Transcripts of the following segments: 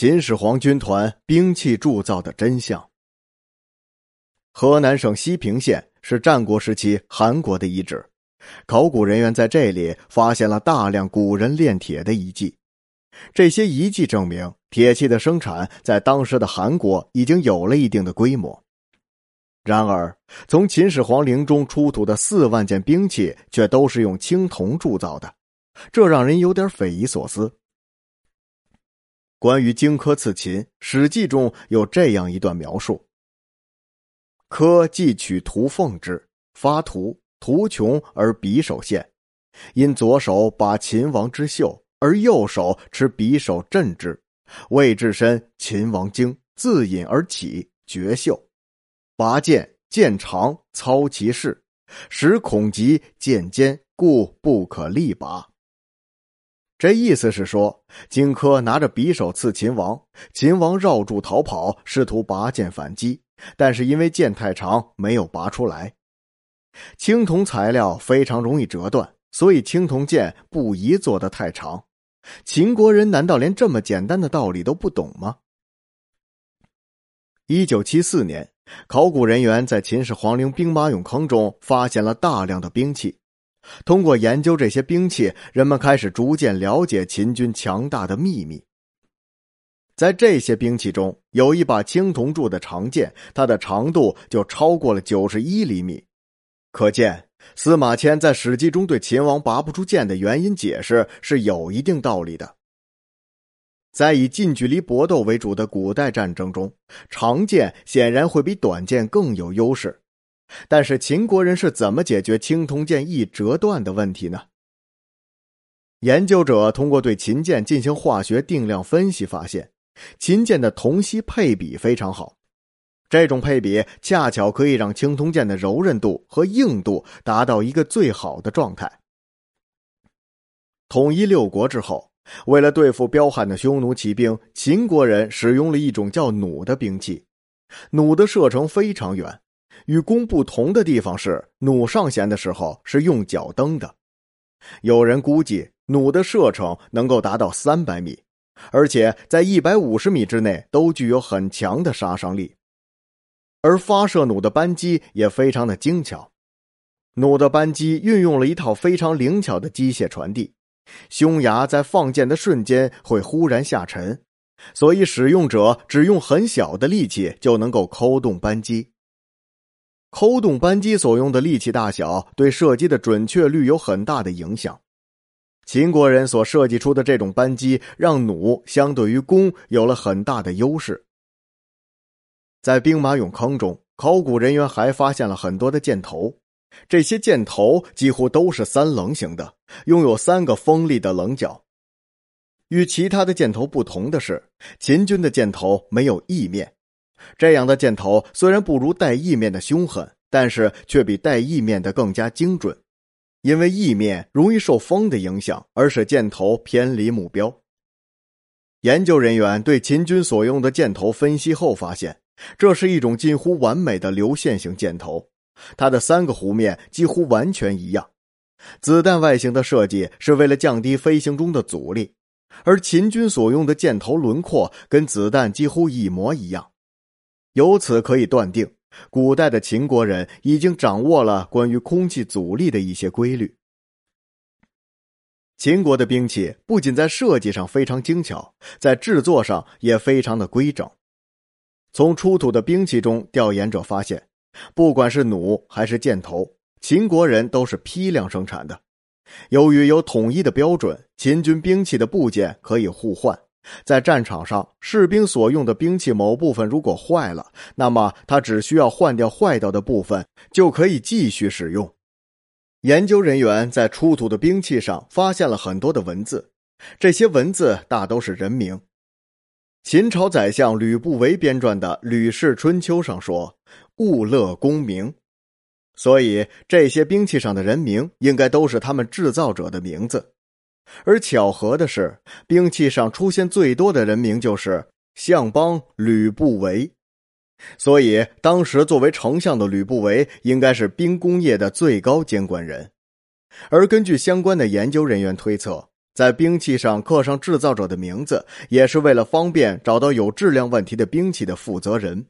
秦始皇军团兵器铸造的真相。河南省西平县是战国时期韩国的遗址，考古人员在这里发现了大量古人炼铁的遗迹。这些遗迹证明，铁器的生产在当时的韩国已经有了一定的规模。然而，从秦始皇陵中出土的四万件兵器却都是用青铜铸造的，这让人有点匪夷所思。关于荆轲刺秦，《史记》中有这样一段描述：“轲既取图奉之，发图，图穷而匕首现，因左手把秦王之袖。”而右手持匕首镇之，谓至身。秦王惊，自引而起，绝袖，拔剑，剑长，操其势，使恐急，剑尖，故不可力拔。这意思是说，荆轲拿着匕首刺秦王，秦王绕柱逃跑，试图拔剑反击，但是因为剑太长，没有拔出来。青铜材料非常容易折断，所以青铜剑不宜做得太长。秦国人难道连这么简单的道理都不懂吗？一九七四年，考古人员在秦始皇陵兵马俑坑中发现了大量的兵器。通过研究这些兵器，人们开始逐渐了解秦军强大的秘密。在这些兵器中，有一把青铜铸的长剑，它的长度就超过了九十一厘米，可见。司马迁在《史记》中对秦王拔不出剑的原因解释是有一定道理的。在以近距离搏斗为主的古代战争中，长剑显然会比短剑更有优势。但是秦国人是怎么解决青铜剑易折断的问题呢？研究者通过对秦剑进行化学定量分析，发现秦剑的铜锡配比非常好。这种配比恰巧可以让青铜剑的柔韧度和硬度达到一个最好的状态。统一六国之后，为了对付彪悍的匈奴骑兵，秦国人使用了一种叫弩的兵器。弩的射程非常远，与弓不同的地方是，弩上弦的时候是用脚蹬的。有人估计，弩的射程能够达到三百米，而且在一百五十米之内都具有很强的杀伤力。而发射弩的扳机也非常的精巧，弩的扳机运用了一套非常灵巧的机械传递，匈牙在放箭的瞬间会忽然下沉，所以使用者只用很小的力气就能够抠动扳机。抠动扳机所用的力气大小对射击的准确率有很大的影响。秦国人所设计出的这种扳机，让弩相对于弓有了很大的优势。在兵马俑坑中，考古人员还发现了很多的箭头，这些箭头几乎都是三棱形的，拥有三个锋利的棱角。与其他的箭头不同的是，秦军的箭头没有翼面。这样的箭头虽然不如带翼面的凶狠，但是却比带翼面的更加精准，因为翼面容易受风的影响，而使箭头偏离目标。研究人员对秦军所用的箭头分析后发现。这是一种近乎完美的流线型箭头，它的三个弧面几乎完全一样。子弹外形的设计是为了降低飞行中的阻力，而秦军所用的箭头轮廓跟子弹几乎一模一样。由此可以断定，古代的秦国人已经掌握了关于空气阻力的一些规律。秦国的兵器不仅在设计上非常精巧，在制作上也非常的规整。从出土的兵器中，调研者发现，不管是弩还是箭头，秦国人都是批量生产的。由于有统一的标准，秦军兵器的部件可以互换。在战场上，士兵所用的兵器某部分如果坏了，那么他只需要换掉坏掉的部分，就可以继续使用。研究人员在出土的兵器上发现了很多的文字，这些文字大都是人名。秦朝宰相吕不韦编撰的《吕氏春秋》上说：“物乐功名”，所以这些兵器上的人名应该都是他们制造者的名字。而巧合的是，兵器上出现最多的人名就是相邦吕不韦，所以当时作为丞相的吕不韦应该是兵工业的最高监管人。而根据相关的研究人员推测。在兵器上刻上制造者的名字，也是为了方便找到有质量问题的兵器的负责人。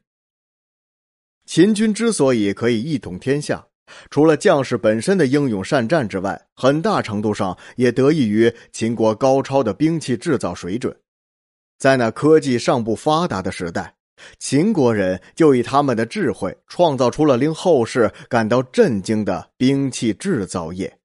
秦军之所以可以一统天下，除了将士本身的英勇善战之外，很大程度上也得益于秦国高超的兵器制造水准。在那科技尚不发达的时代，秦国人就以他们的智慧，创造出了令后世感到震惊的兵器制造业。